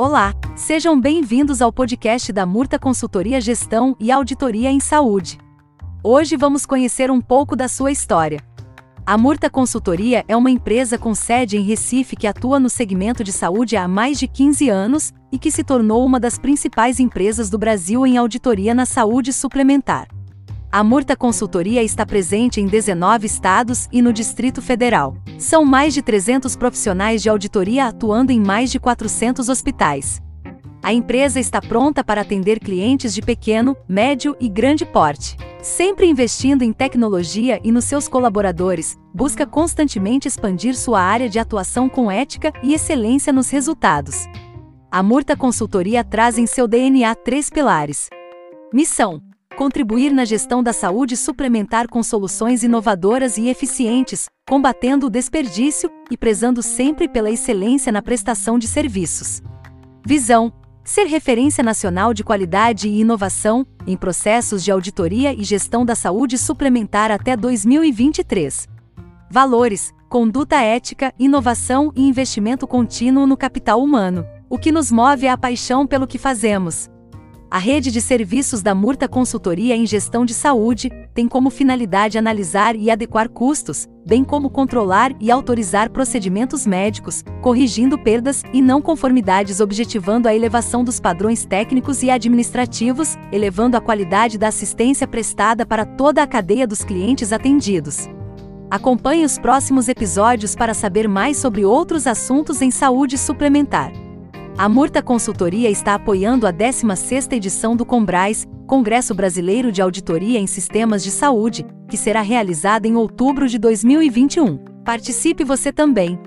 Olá, sejam bem-vindos ao podcast da Murta Consultoria Gestão e Auditoria em Saúde. Hoje vamos conhecer um pouco da sua história. A Murta Consultoria é uma empresa com sede em Recife que atua no segmento de saúde há mais de 15 anos e que se tornou uma das principais empresas do Brasil em auditoria na saúde suplementar. A Murta Consultoria está presente em 19 estados e no Distrito Federal. São mais de 300 profissionais de auditoria atuando em mais de 400 hospitais. A empresa está pronta para atender clientes de pequeno, médio e grande porte. Sempre investindo em tecnologia e nos seus colaboradores, busca constantemente expandir sua área de atuação com ética e excelência nos resultados. A Murta Consultoria traz em seu DNA três pilares: missão contribuir na gestão da saúde suplementar com soluções inovadoras e eficientes, combatendo o desperdício e prezando sempre pela excelência na prestação de serviços. Visão: ser referência nacional de qualidade e inovação em processos de auditoria e gestão da saúde suplementar até 2023. Valores: conduta ética, inovação e investimento contínuo no capital humano. O que nos move é a paixão pelo que fazemos. A rede de serviços da Murta Consultoria em Gestão de Saúde tem como finalidade analisar e adequar custos, bem como controlar e autorizar procedimentos médicos, corrigindo perdas e não conformidades, objetivando a elevação dos padrões técnicos e administrativos, elevando a qualidade da assistência prestada para toda a cadeia dos clientes atendidos. Acompanhe os próximos episódios para saber mais sobre outros assuntos em saúde suplementar. A Murta Consultoria está apoiando a 16ª edição do Combrais, Congresso Brasileiro de Auditoria em Sistemas de Saúde, que será realizada em outubro de 2021. Participe você também!